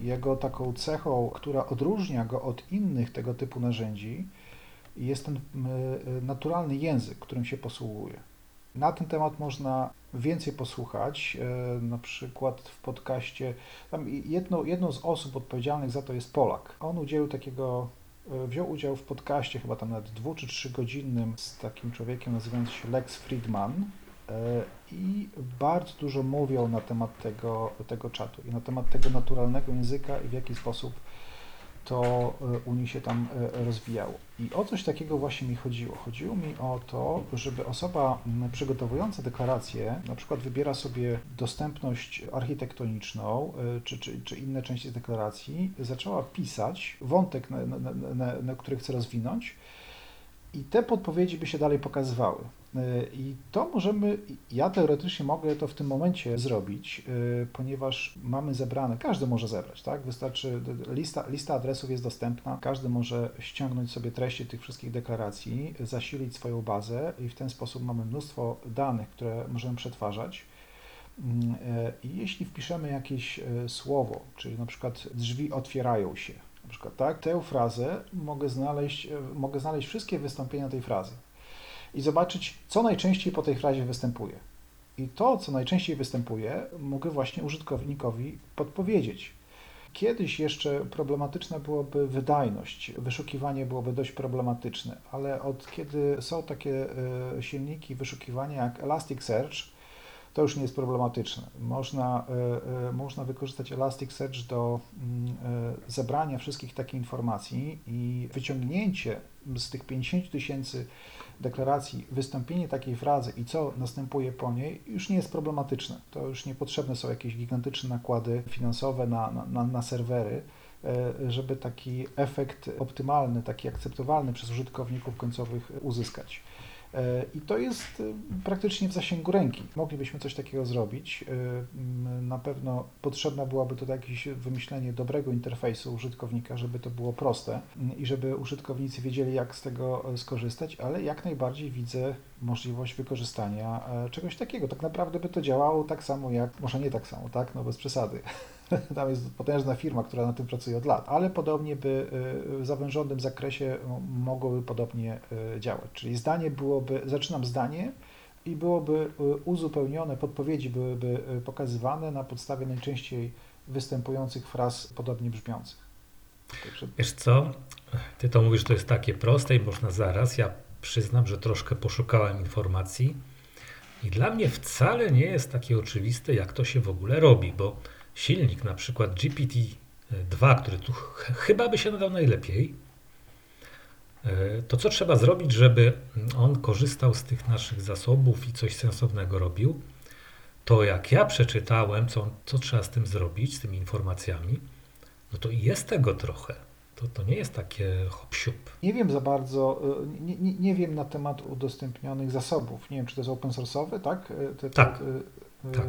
Jego taką cechą, która odróżnia go od innych tego typu narzędzi, jest ten e, naturalny język, którym się posługuje. Na ten temat można więcej posłuchać, e, na przykład w podcaście. Tam jedną, jedną z osób odpowiedzialnych za to jest Polak. On udzielił takiego, e, wziął udział w podcaście chyba tam nawet dwu czy trzy godzinnym z takim człowiekiem nazywającym się Lex Friedman i bardzo dużo mówił na temat tego, tego czatu i na temat tego naturalnego języka i w jaki sposób to e, u nich się tam e, rozwijało. I o coś takiego właśnie mi chodziło. Chodziło mi o to, żeby osoba przygotowująca deklarację na przykład wybiera sobie dostępność architektoniczną e, czy, czy, czy inne części deklaracji, zaczęła pisać wątek, na, na, na, na który chce rozwinąć i te podpowiedzi by się dalej pokazywały. I to możemy, ja teoretycznie mogę to w tym momencie zrobić, y, ponieważ mamy zebrane, każdy może zebrać, tak? Wystarczy, lista, lista adresów jest dostępna, każdy może ściągnąć sobie treści tych wszystkich deklaracji, zasilić swoją bazę i w ten sposób mamy mnóstwo danych, które możemy przetwarzać. Mm, y, I jeśli wpiszemy jakieś y, słowo, czyli na przykład drzwi otwierają się, na przykład tak, tę frazę mogę znaleźć, mogę znaleźć wszystkie wystąpienia tej frazy i zobaczyć, co najczęściej po tej frazie występuje. I to, co najczęściej występuje, mogę właśnie użytkownikowi podpowiedzieć. Kiedyś jeszcze problematyczna byłaby wydajność, wyszukiwanie byłoby dość problematyczne, ale od kiedy są takie e, silniki wyszukiwania jak Elasticsearch, to już nie jest problematyczne. Można, e, e, można wykorzystać Elasticsearch do mm, zebrania wszystkich takich informacji i wyciągnięcie z tych 50 tysięcy deklaracji wystąpienie takiej frazy i co następuje po niej już nie jest problematyczne. To już niepotrzebne są jakieś gigantyczne nakłady finansowe na, na, na, serwery, e, żeby taki efekt optymalny, taki akceptowalny przez użytkowników końcowych uzyskać. I to jest e, praktycznie w zasięgu ręki. Moglibyśmy coś takiego zrobić. M, Na pewno potrzebne byłoby tutaj jakieś wymyślenie dobrego interfejsu użytkownika, żeby to było proste m, i żeby użytkownicy wiedzieli, jak z tego e, skorzystać, ale jak najbardziej widzę możliwość wykorzystania e, czegoś takiego. Tak naprawdę by to działało tak samo jak, może nie tak samo, tak, no bez przesady. Tam jest potężna firma, która na tym pracuje od lat, ale podobnie by y, w zawężonym zakresie mogłoby podobnie y, działać. Czyli zdanie byłoby, zaczynam zdanie i byłoby y, uzupełnione, podpowiedzi byłyby pokazywane na podstawie najczęściej występujących fraz podobnie brzmiących. Także Wiesz co, ty to mówisz, to jest takie proste i można zaraz. Ja przyznam, że troszkę poszukałem informacji i dla mnie wcale nie jest takie oczywiste, jak to się w ogóle robi, bo silnik na przykład GPT-2, który tu ch- chyba by się nadał najlepiej, e, to co trzeba zrobić, żeby on korzystał z tych naszych zasobów i coś sensownego robił, to jak ja przeczytałem, co, co trzeba z tym zrobić, z tymi informacjami, no to jest tego trochę. To, to nie jest takie hop siup. Nie wiem za bardzo, y, nie, nie, nie wiem na temat udostępnionych zasobów. Nie wiem, czy to jest open source'owe, tak? Y, Te, te, Tak, tak.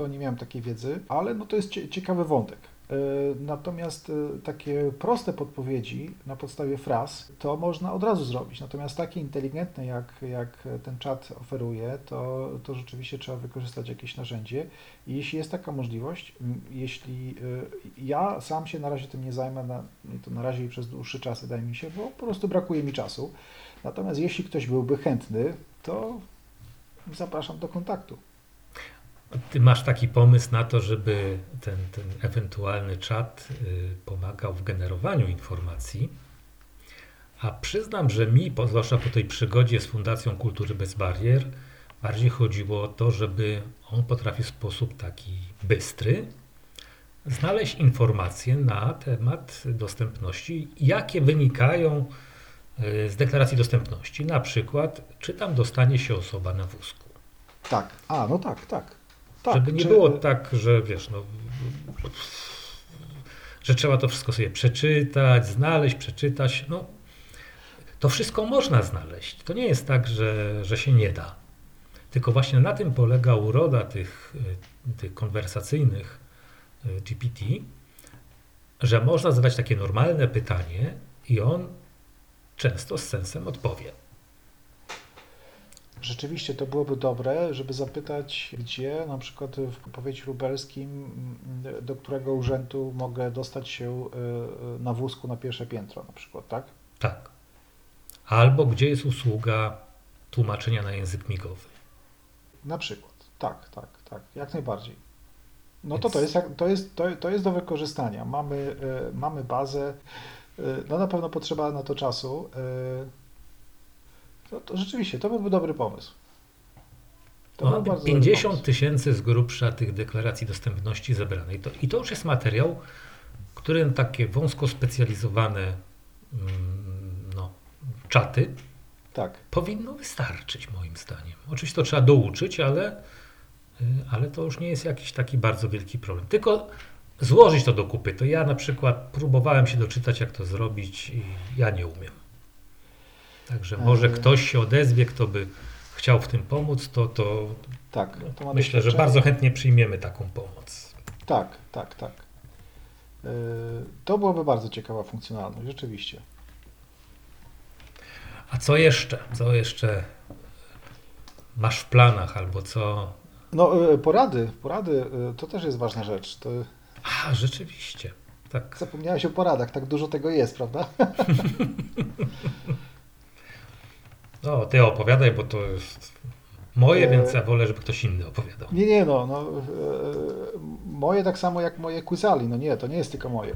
To nie miałem takiej wiedzy, ale no to jest cie- ciekawy wątek. Y, Natomiast y, takie proste podpowiedzi na podstawie fraz to można od razu zrobić. Natomiast takie inteligentne, jak, jak ten czat oferuje, to, to rzeczywiście trzeba wykorzystać jakieś narzędzie. I jeśli jest taka możliwość, jeśli y, ja sam się na razie tym nie zajmę, na, to na razie i przez dłuższy czas wydaje mi się, bo po prostu brakuje mi czasu. Natomiast jeśli ktoś byłby chętny, to zapraszam do kontaktu. Ty masz taki pomysł na to, żeby ten, ten ewentualny czat y, pomagał w generowaniu informacji. A przyznam, że mi, zwłaszcza po tej przygodzie z Fundacją Kultury Bez Barier, bardziej chodziło o to, żeby on potrafił w sposób taki bystry znaleźć informacje na temat dostępności, jakie wynikają y, z deklaracji dostępności. Na przykład, czy tam dostanie się osoba na wózku. Tak. A, no tak, tak. Tak. Żeby nie Czy- było tak, że wiesz, no, że trzeba to wszystko sobie przeczytać, znaleźć, przeczytać. No, To wszystko można znaleźć. To nie jest tak, że, że się nie da. Tylko właśnie na tym polega uroda tych, y, tych konwersacyjnych y, GPT, że można zadać takie normalne pytanie i on często z sensem odpowie. Rzeczywiście to byłoby dobre, żeby zapytać, gdzie na przykład w powiecie lubelskim, do którego urzędu mogę dostać się y, na wózku na pierwsze piętro na przykład, tak? Tak. Albo gdzie jest usługa tłumaczenia na język migowy. Na przykład. Tak, tak, tak, jak najbardziej. No to Więc- to jest, jak- to jest, to, to jest do wykorzystania. Mamy, y, mamy bazę, no na pewno potrzeba na to czasu. To, to rzeczywiście, to byłby dobry pomysł. To No, byłby bardzo dobry 50 pomysł. tysięcy z grubsza tych deklaracji dostępności zebranej. To, I to już jest materiał, który takie wąsko specjalizowane mm, no, czaty Tak. powinno wystarczyć moim zdaniem. Oczywiście to trzeba douczyć, ale, y, ale to już nie jest jakiś taki bardzo wielki problem. Tylko złożyć to do kupy. To ja na przykład próbowałem się doczytać, jak to zrobić i ja nie umiem. Także może E. ktoś się odezwie, kto by chciał w tym pomóc, to, to Tak, to ma myślę, że bardzo chętnie przyjmiemy taką pomoc. Tak, tak, tak. Y, To byłaby bardzo ciekawa funkcjonalność, rzeczywiście. A co jeszcze? Co jeszcze masz w planach albo co? No, y, porady, porady to też jest ważna rzecz. To A, rzeczywiście. Tak. zapomniałeś o poradach, tak dużo tego jest, prawda? No, ty opowiadaj, bo to jest moje, E. więc ja wolę, żeby ktoś inny opowiadał. Nie, nie, no, no e, moje tak samo jak moje Quizali, no nie, to nie jest tylko moje.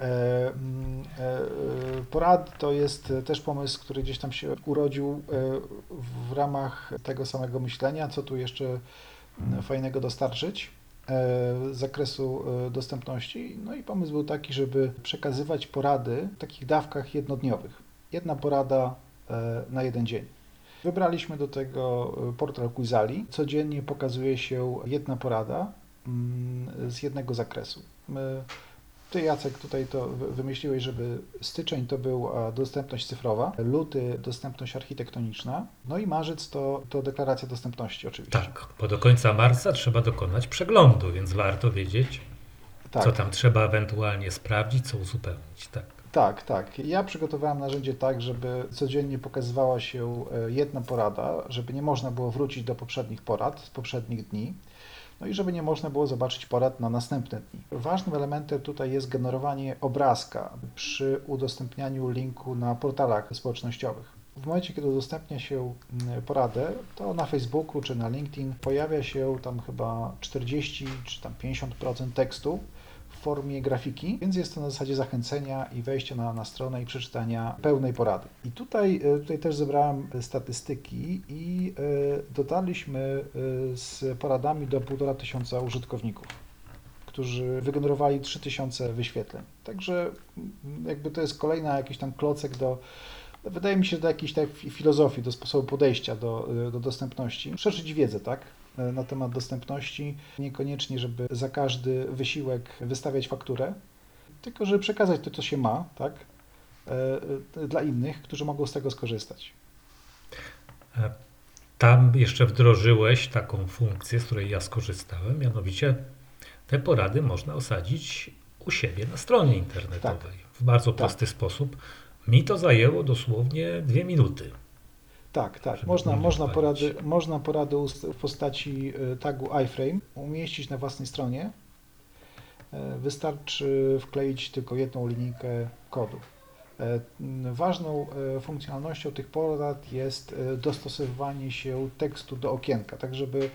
E, e, e, Porad to jest też pomysł, który gdzieś tam się urodził e, w ramach tego samego myślenia, co tu jeszcze fajnego dostarczyć z zakresu dostępności. No i pomysł był taki, żeby przekazywać porady w takich dawkach jednodniowych. Jedna porada na jeden dzień. Wybraliśmy do tego y, portal Quizali. Codziennie pokazuje się jedna porada mm, z jednego zakresu. My, ty Jacek tutaj to wy- wymyśliłeś, żeby styczeń to była dostępność cyfrowa, luty dostępność architektoniczna, no i marzec to, to deklaracja dostępności oczywiście. Tak, bo do końca marca trzeba dokonać przeglądu, więc warto wiedzieć, tak. co tam trzeba ewentualnie sprawdzić, co uzupełnić. Tak. Tak, tak. Ja przygotowałem narzędzie tak, żeby codziennie pokazywała się e, jedna porada, żeby nie można było wrócić do poprzednich porad z poprzednich dni, no i żeby nie można było zobaczyć porad na następne dni. Ważnym elementem tutaj jest generowanie obrazka przy udostępnianiu linku na portalach społecznościowych. W momencie, kiedy udostępnia się poradę, to na Facebooku czy na LinkedIn pojawia się tam chyba 40 czy tam 50% tekstu, formie grafiki, więc jest to na zasadzie zachęcenia i wejścia na, na stronę i przeczytania pełnej porady. I tutaj, e, tutaj też zebrałem statystyki i e, dotarliśmy e, z poradami do 1,5 tysiąca użytkowników, którzy wygenerowali 3000 wyświetleń. Także mm, jakby to jest kolejna jakiś tam klocek do Wydaje mi się, do jakiejś tak fi- filozofii, do sposobu podejścia do, do dostępności. Szerzyć wiedzę, tak? E, Na temat dostępności. Niekoniecznie, żeby za każdy wysiłek wystawiać fakturę, tylko żeby przekazać to, co się ma, tak? e, e, Dla innych, którzy mogą z tego skorzystać. Tam jeszcze wdrożyłeś taką funkcję, z której ja skorzystałem, mianowicie te porady można osadzić u siebie na stronie internetowej w bardzo Tak. prosty sposób. Mi to zajęło dosłownie dwie minuty. Tak, tak. Można, można, porady, można porady w postaci e, tagu iframe umieścić na własnej stronie. E, Wystarczy wkleić tylko jedną linijkę kodu. E, Ważną funkcjonalnością tych porad jest dostosowywanie się tekstu do okienka, tak żeby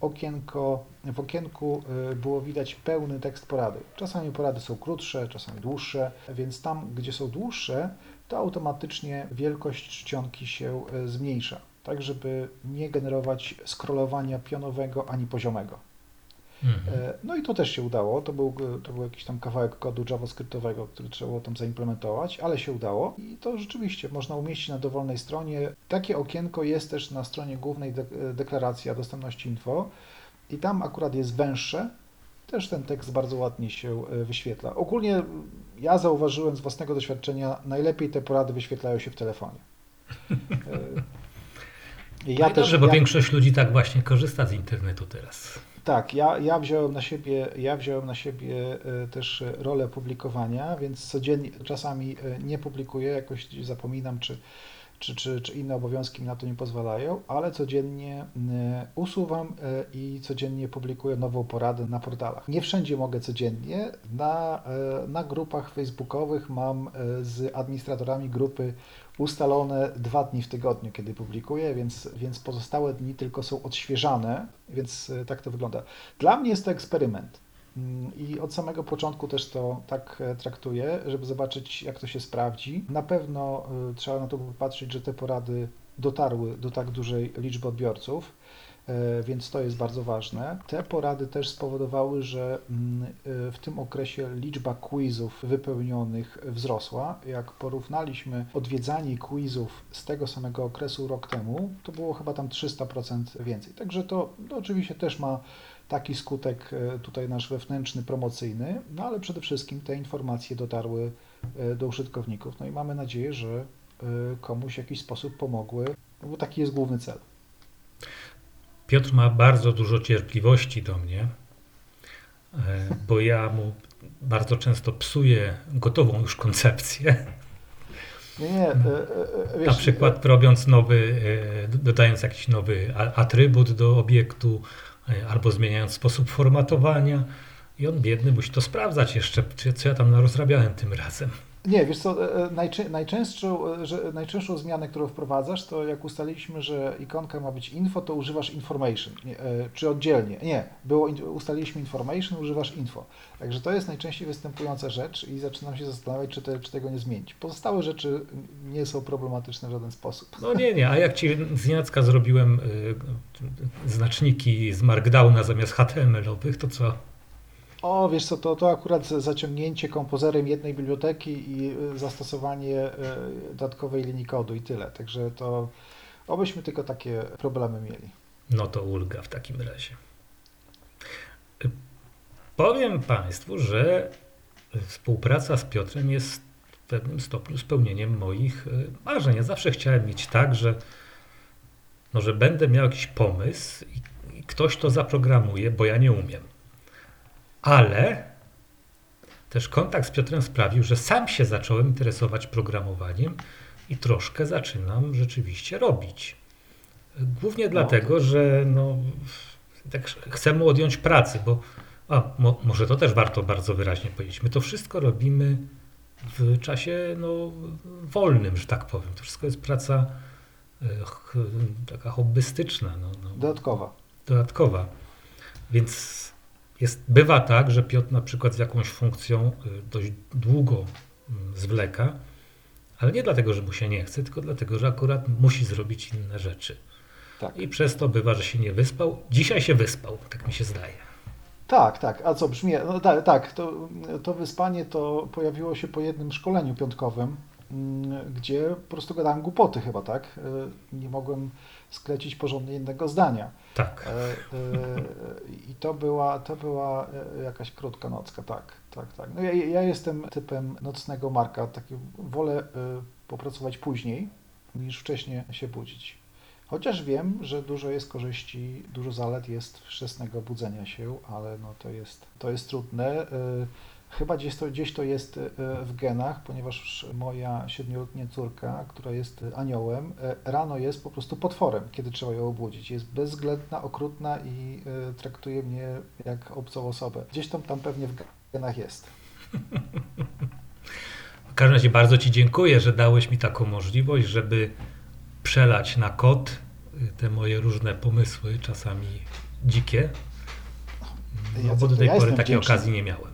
okienko, w okienku było widać pełny tekst porady. Czasami porady są krótsze, czasami dłuższe, więc tam, gdzie są dłuższe, to automatycznie wielkość czcionki się e, zmniejsza, tak żeby nie generować scrollowania pionowego ani poziomego. Mhm. E, No i to też się udało. To był, to był jakiś tam kawałek kodu JavaScriptowego, który trzeba było tam zaimplementować, ale się udało i to rzeczywiście można umieścić na dowolnej stronie. Takie okienko jest też na stronie głównej de deklaracja dostępności info i tam akurat jest węższe. Też ten tekst bardzo ładnie się e, wyświetla. Ogólnie ja zauważyłem z własnego doświadczenia, najlepiej te porady wyświetlają się w telefonie. E, Ja no też, dobrze, bo ja... większość ludzi tak właśnie korzysta z internetu teraz. Tak, ja, ja, wziąłem na siebie, ja wziąłem na siebie e, też rolę publikowania, więc codziennie czasami nie publikuję, jakoś zapominam, czy, czy, czy, czy inne obowiązki mi na to nie pozwalają, ale codziennie usuwam i codziennie publikuję nową poradę na portalach. Nie wszędzie mogę codziennie. Na, na grupach facebookowych mam z administratorami grupy ustalone dwa dni w tygodniu, kiedy publikuję, więc, więc pozostałe dni tylko są odświeżane, więc tak to wygląda. Dla mnie jest to eksperyment. I od samego początku też to tak traktuję, żeby zobaczyć, jak to się sprawdzi. Na pewno trzeba na to popatrzeć, że te porady dotarły do tak dużej liczby odbiorców, więc to jest bardzo ważne. Te porady też spowodowały, że w tym okresie liczba quizów wypełnionych wzrosła. Jak porównaliśmy odwiedzanie quizów z tego samego okresu rok temu, to było chyba tam 300% więcej. Także to, to oczywiście też ma taki skutek tutaj nasz wewnętrzny, promocyjny, no ale przede wszystkim te informacje dotarły do użytkowników. No i mamy nadzieję, że komuś w jakiś sposób pomogły, no bo taki jest główny cel. Piotr ma bardzo dużo cierpliwości do mnie, bo ja mu bardzo często psuję gotową już koncepcję. Nie, nie. Wiesz, Na przykład robiąc nowy, dodając jakiś nowy atrybut do obiektu, albo zmieniając sposób formatowania. I on biedny musi to sprawdzać jeszcze, co ja tam narozrabiałem tym razem. Nie, wiesz co, e, najczę najczęstszą, e, najczęstszą zmianę, którą wprowadzasz, to jak ustaliliśmy, że ikonka ma być info, to używasz information, e, czy oddzielnie. Nie, było, ustaliliśmy information, używasz info. Także to jest najczęściej występująca rzecz i zaczynam się zastanawiać, czy, te, czy tego nie zmienić. Pozostałe rzeczy nie są problematyczne w żaden sposób. No nie, nie, a jak ci z Jacka zrobiłem znaczniki z Markdowna zamiast HTML-owych, to co? O, wiesz co, to, to akurat zaciągnięcie kompozerem jednej biblioteki i y, zastosowanie y, dodatkowej linii kodu i tyle. Także to obyśmy tylko takie problemy mieli. No to ulga w takim razie. Powiem Państwu, że współpraca z Piotrem jest w pewnym stopniu spełnieniem moich marzeń. Ja zawsze chciałem mieć tak, że, no, że będę miał jakiś pomysł i ktoś to zaprogramuje, bo ja nie umiem. Ale też kontakt z Piotrem sprawił, że sam się zacząłem interesować programowaniem i troszkę zaczynam rzeczywiście robić. Głównie no. dlatego, że no, tak chcę mu odjąć pracy, bo a, mo, może to też warto bardzo wyraźnie powiedzieć. My to wszystko robimy w czasie no, wolnym, że tak powiem. To wszystko jest praca e, taka hobbystyczna. No, no, dodatkowa. Dodatkowa. Więc jest, bywa tak, że Piotr na przykład z jakąś funkcją y, dość długo mm, zwleka, ale nie dlatego, że mu się nie chce, tylko dlatego, że akurat musi zrobić inne rzeczy. Tak. I przez to bywa, że się nie wyspał. Dzisiaj się wyspał, tak mi się zdaje. Tak, tak. A co brzmi? No, tak, tak. To, to wyspanie to pojawiło się po jednym szkoleniu piątkowym, mm, gdzie po prostu gadałem głupoty chyba, tak? Y, nie mogłem sklecić porządnie jednego zdania. Tak. E, e, I to była, to była e, jakaś krótka nocka, tak, tak, tak. No ja, ja jestem typem nocnego Marka, taki wolę popracować później niż wcześniej się budzić. Chociaż wiem, że dużo jest korzyści, dużo zalet jest wczesnego budzenia się, ale no to jest, to jest trudne. Chyba gdzieś to, gdzieś to jest e, w genach, ponieważ moja siedmioletnia córka, która jest aniołem, e, rano jest po prostu potworem, kiedy trzeba ją obudzić. Jest bezwzględna, okrutna i e, traktuje mnie jak obcą osobę. Gdzieś tam, tam pewnie w genach jest. W każdym razie bardzo Ci dziękuję, że dałeś mi taką możliwość, żeby przelać na kod te moje różne pomysły, czasami dzikie. No, bo do tej ja pory takiej wdzięczny. okazji nie miałem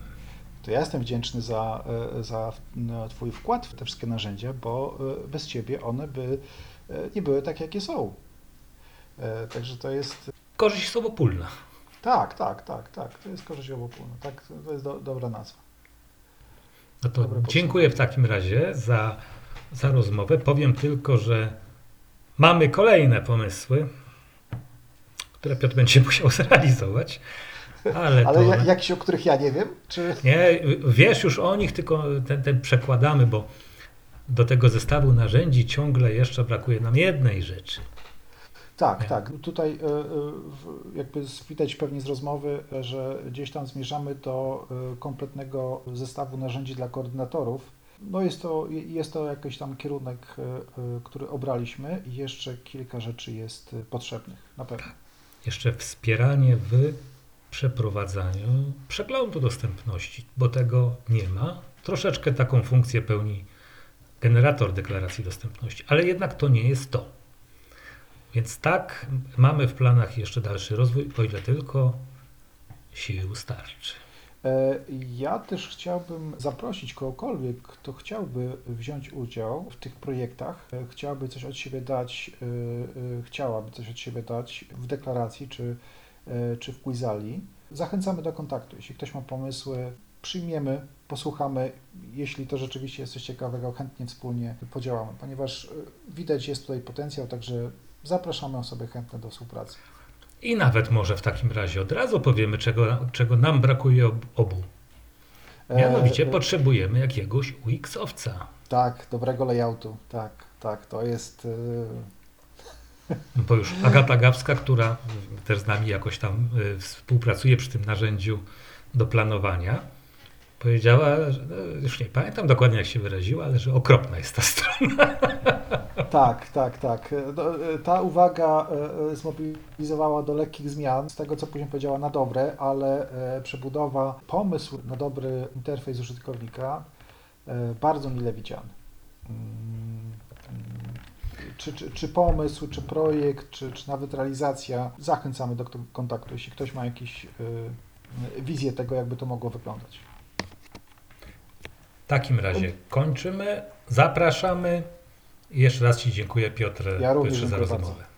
to ja jestem wdzięczny za, e, za Twój wkład w te wszystkie narzędzia, bo e, bez Ciebie one by e, nie były tak, jakie są. Także to jest. Korzyść sobopólna. Tak, tak, tak, tak. To jest korzyść obopólna. Tak, to jest do, dobra nazwa. No to dziękuję w takim razie za, za rozmowę. Powiem tylko, że mamy kolejne pomysły, które Piotr będzie musiał zrealizować. Ale, Ale to... jakieś, o których ja nie wiem? Czy... Nie, wiesz już o nich, tylko ten, ten przekładamy, bo do tego zestawu narzędzi ciągle jeszcze brakuje nam jednej rzeczy. Tak, Nie. tak. Tutaj e, e, jakby widać pewnie z rozmowy, że gdzieś tam zmierzamy do e, kompletnego zestawu narzędzi dla koordynatorów. No jest to, jest to jakiś tam kierunek, który obraliśmy i jeszcze kilka rzeczy jest potrzebnych, na pewno. Jeszcze wspieranie w przeprowadzaniu przeglądu dostępności, bo tego nie ma. Troszeczkę taką funkcję pełni generator deklaracji dostępności, ale jednak to nie jest to. Więc tak, mamy w planach jeszcze dalszy rozwój, o ile tylko sił starczy. E, Ja też chciałbym zaprosić kogokolwiek, kto chciałby wziąć udział w tych projektach, e, chciałby coś od siebie dać, e, chciałaby coś od siebie dać w deklaracji czy, czy w quizali. Zachęcamy do kontaktu. Jeśli ktoś ma pomysły, przyjmiemy, posłuchamy. Jeśli to rzeczywiście jest coś ciekawego, chętnie wspólnie podziałamy, ponieważ e, widać jest tutaj potencjał, także zapraszamy osoby chętne do współpracy. I nawet może w takim razie od razu powiemy, czego, czego nam brakuje ob- obu. E, Mianowicie e, potrzebujemy jakiegoś UX-owca. Tak, dobrego layoutu, tak, tak, to jest... e, Bo już Agata Gawska, która też z nami jakoś tam y, współpracuje przy tym narzędziu do planowania, powiedziała, że no, już nie pamiętam dokładnie jak się wyraziła, ale że okropna jest ta strona. Tak, tak, tak. Do- e, Ta uwaga zmobilizowała do lekkich zmian, z tego co później powiedziała na dobre, ale przebudowa, pomysł na dobry interfejs użytkownika bardzo mile widziany. Czy, czy, czy pomysł, czy projekt, czy, czy nawet realizacja, zachęcamy do kontaktu, jeśli ktoś ma jakieś e, wizję tego, jakby to mogło wyglądać. W takim razie kończymy, zapraszamy. Jeszcze raz Ci dziękuję Piotr Ja również za dziękuję bardzo. rozmowę.